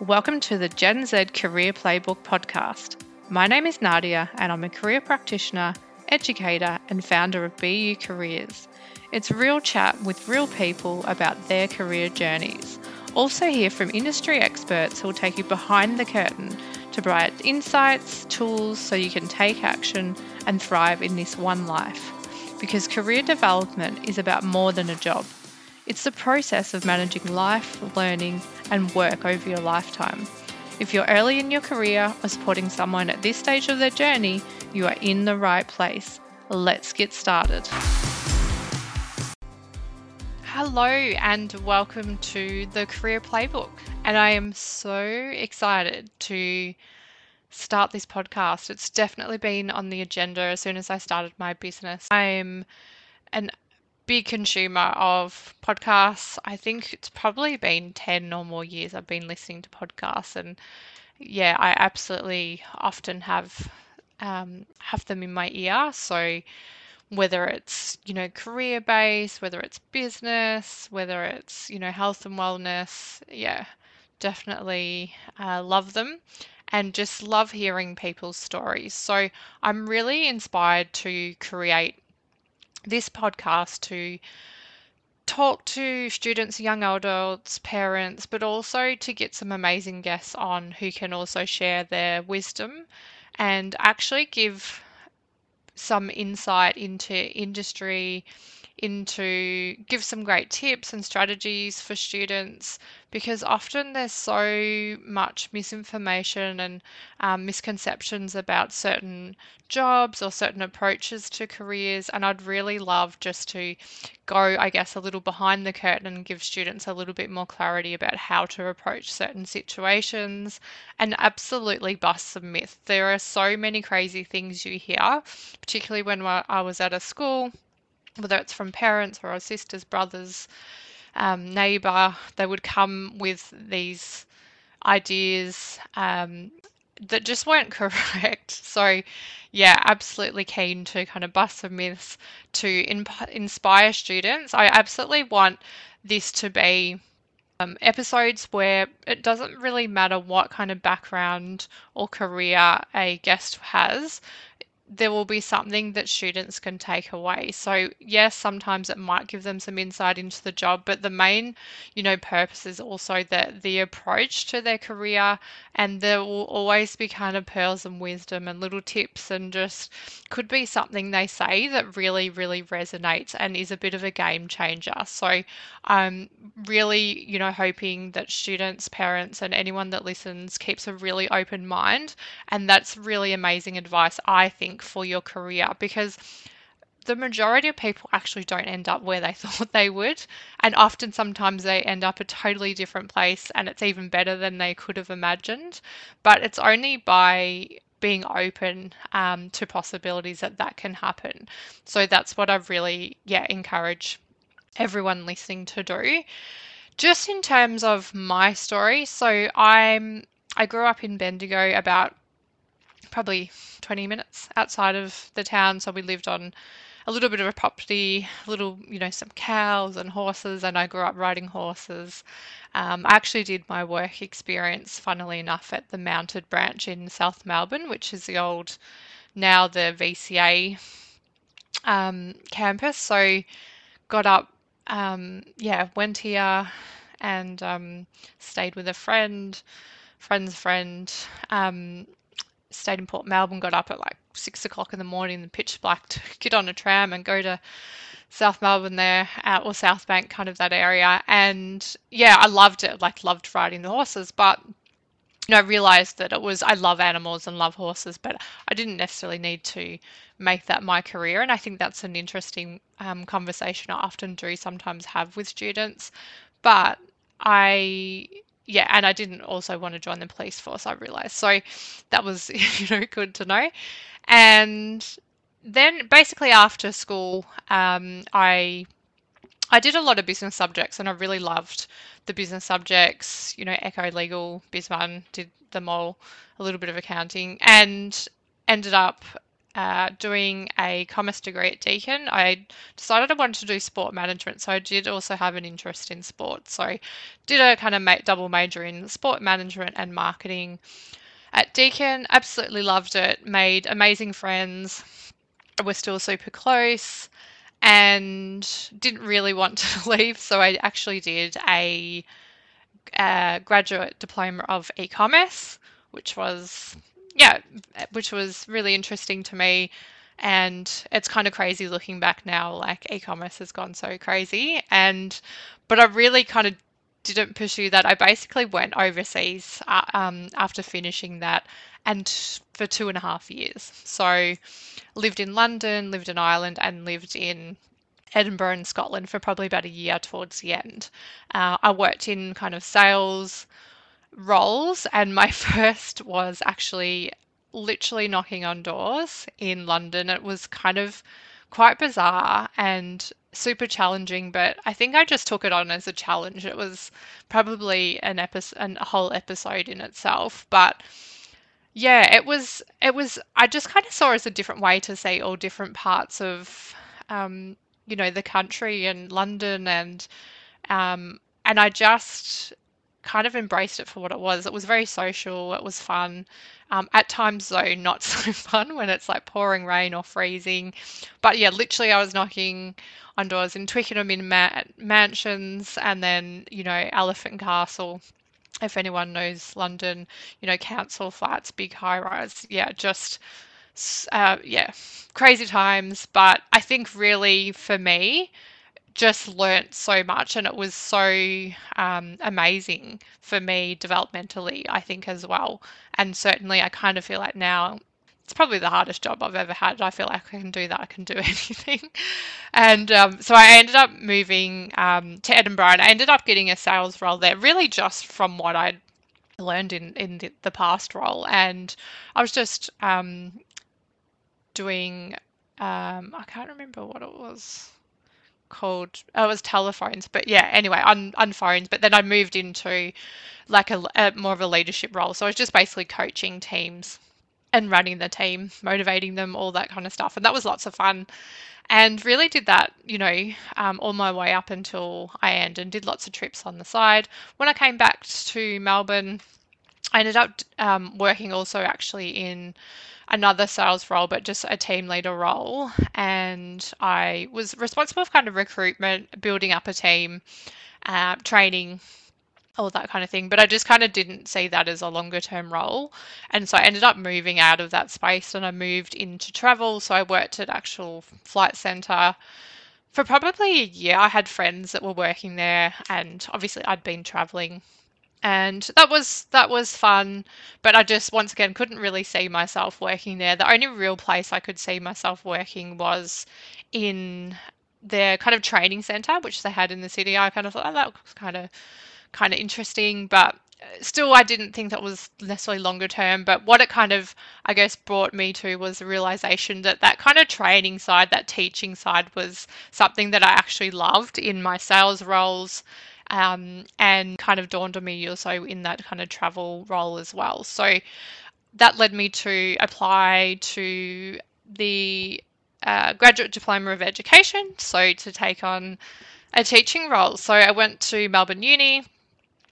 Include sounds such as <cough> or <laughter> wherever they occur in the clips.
Welcome to the Gen Z Career Playbook podcast. My name is Nadia, and I'm a career practitioner, educator, and founder of BU Careers. It's real chat with real people about their career journeys. Also, hear from industry experts who will take you behind the curtain to provide insights, tools so you can take action and thrive in this one life. Because career development is about more than a job. It's the process of managing life, learning, and work over your lifetime. If you're early in your career or supporting someone at this stage of their journey, you are in the right place. Let's get started. Hello, and welcome to the Career Playbook. And I am so excited to start this podcast. It's definitely been on the agenda as soon as I started my business. I'm an big consumer of podcasts. I think it's probably been 10 or more years I've been listening to podcasts and yeah, I absolutely often have um, have them in my ear. So whether it's you know career based, whether it's business, whether it's you know health and wellness, yeah, definitely uh, love them and just love hearing people's stories. So I'm really inspired to create this podcast to talk to students, young adults, parents, but also to get some amazing guests on who can also share their wisdom and actually give some insight into industry, into give some great tips and strategies for students because often there's so much misinformation and um, misconceptions about certain jobs or certain approaches to careers. And I'd really love just to go, I guess, a little behind the curtain and give students a little bit more clarity about how to approach certain situations and absolutely bust some myths. There are so many crazy things you hear, particularly when I was at a school whether it's from parents or our sisters, brothers, um, neighbour, they would come with these ideas um, that just weren't <laughs> correct. So, yeah, absolutely keen to kind of bust some myths to in- inspire students. I absolutely want this to be um, episodes where it doesn't really matter what kind of background or career a guest has there will be something that students can take away. So, yes, sometimes it might give them some insight into the job, but the main, you know, purpose is also that the approach to their career and there will always be kind of pearls and wisdom and little tips and just could be something they say that really, really resonates and is a bit of a game changer. So, I'm really, you know, hoping that students, parents, and anyone that listens keeps a really open mind. And that's really amazing advice, I think think for your career because the majority of people actually don't end up where they <laughs> thought they would. And often, sometimes they end up a totally different place and it's even better than they could have imagined. But it's only by being open um, to possibilities that that can happen. So that's what I really, yeah, encourage everyone listening to do. Just in terms of my story, so I'm I grew up in Bendigo about probably 20 minutes outside of the town. So we lived on a little bit of a property, a little, you know, some cows and horses, and I grew up riding horses. Um, I actually did my work experience, funnily enough, at the Mounted branch in South Melbourne, which is the old, now the VCA um, campus. So got up, um, yeah, went here and um, stayed with a friend, friend's friend. Um, stayed in Port Melbourne, got up at like six o'clock in the morning in pitch black <laughs> to get on a tram and go to South Melbourne there, uh, or South Bank, kind of that area. And yeah, I loved it, like loved riding the horses, but you know, I realized that it was I love animals and love horses, but I didn't necessarily need to make that my career. And I think that's an interesting um, conversation I often do sometimes have with students. But I yeah, and I didn't also want to join the police force, I realized. So that was, <laughs> you know, good to know. And then basically after school, um, I I did a lot of business subjects and I really loved the business subjects, you know, Eco Legal, BizMun, did them all, a little bit of accounting, and ended up uh, doing a commerce degree at Deakin, I decided I wanted to do sport management. So I did also have an interest in sport. So I did a kind of double major in sport management and marketing at Deakin. Absolutely loved it. Made amazing friends. We're still super close and didn't really want to <laughs> leave. So I actually did a, a graduate diploma of e-commerce, which was yeah, which was really interesting to me. And it's kind of crazy looking back now, like e-commerce has gone so crazy. And but I really kind of didn't pursue that. I basically went overseas uh, um, after finishing that, and for two and a half years. So lived in London, lived in Ireland, and lived in Edinburgh and Scotland for probably about a year towards the end. Uh, I worked in kind of sales roles, and my <laughs> first was actually literally knocking on doors in London. It was kind of quite bizarre and super challenging, but I think I just took it on as a challenge. It was probably an episode, a whole episode in itself, but yeah, it was. It was. I just kind of saw it as a different way to see all different parts of, um, you know, the country and London, and um, and I just kind of embraced it for what it was. It was very social. It was fun. Um, at times, though, not <laughs> so fun when it's like pouring rain or freezing. But yeah, literally, I was knocking on doors in Twickenham in ma- mansions, and then you know Elephant Castle. If anyone knows London, you know council flats, big high rise. Yeah, just uh, yeah, crazy times. But I think really for me, just learnt so much and it was so um, amazing for me developmentally, I think, as well. And certainly, I kind of feel like now it's probably the hardest job I've ever had. I feel like I can do that, I can do <laughs> anything. and um, so I ended up moving um, to Edinburgh and I ended up getting a sales role there, really just from what I'd learned in, in the, the past role. And I was just um, doing, um, I can't remember what it was called oh, it was telephones but yeah anyway on on phones but then i moved into like a, a, more of a leadership role so i was just basically coaching teams and running the team motivating them all that kind of stuff and that was lots of fun and really did that you know um, all my way up until i ended and did lots of trips on the side. When i came back to melbourne i ended up um, working also actually in another sales role, but just a team leader role. And I was responsible for kind of recruitment, building up a team, uh, training, all that kind of thing. But I just kind of didn't see that as a longer term role. And so I ended up moving out of that space and I moved into travel. So I worked at actual Flight Centre for probably a year. I had friends that were working there and obviously I'd been traveling and that was that was fun but i just once again couldn't really see myself working there. The only real place i could see myself working was in their kind of training center which they had in the city. I kind of thought oh, that was kind of kind of interesting but uh, still i didn't think that was necessarily longer term but what it kind of i guess brought me to was the realization that that kind of training side that teaching side was something that i actually loved in my sales roles um, and kind of dawned on me also in that kind of travel role as well. So that led me to apply to the uh, graduate diploma of education, so to take on a teaching role. So I went to Melbourne Uni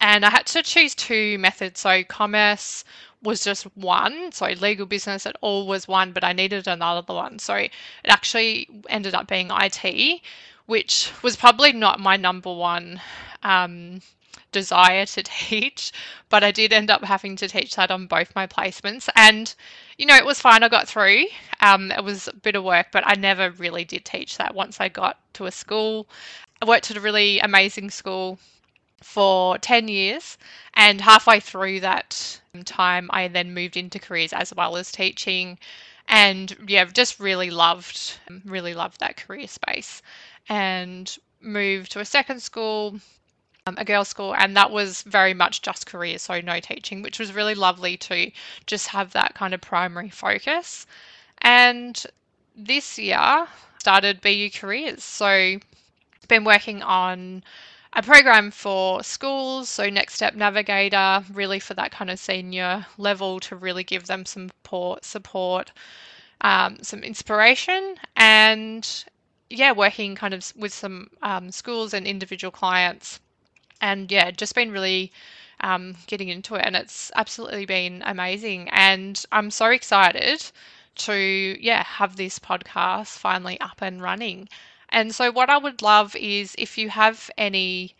and I had to choose two methods. So commerce was just one. So legal business, it all was one, but I needed another one. So it actually ended up being IT, which was probably not my number one um, desire to teach, but I did end up having to teach that on both my placements. And, you know, it was fine. I got through. Um, it was a bit of work, but I never really did teach that once I got to a school. I worked at a really amazing school for 10 years, and halfway through that time, I then moved into careers as well as teaching. And yeah, just really loved, really loved that career space. And moved to a second school um, a girls' school, and that was very much just career, so no teaching, which was really lovely to just have that kind of primary focus. And this year started BU Careers, so been working on a program for schools, so Next Step Navigator, really for that kind of senior level to really give them some support, support um, some inspiration and yeah, working kind of with some um, schools and individual clients. And yeah, just been really um, getting into it, and it's absolutely been amazing. And I'm so excited to yeah have this podcast finally up and running. And so, what I would love is if you have any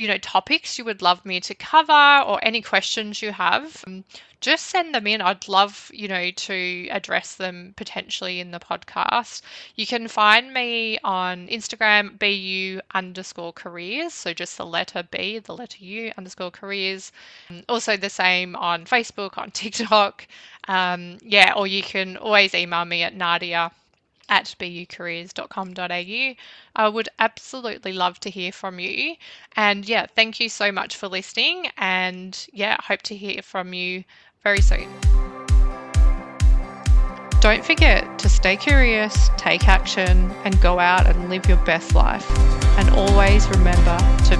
you know topics you would love me to cover or any questions you have um, just send them in. I'd love you know to address them potentially in the podcast. You can find me on instagram bu underscore careers. So just the letter b the letter u underscore careers. Um, also the same on facebook on <laughs> tiktok. Um, yeah or you can always email me at nadia at bucareers.com.au. I would absolutely love to hear from you. And yeah, thank you so much for listening. And yeah, hope to hear from you very soon. Don't forget to stay curious, take action, and go out and live your best life. And always remember to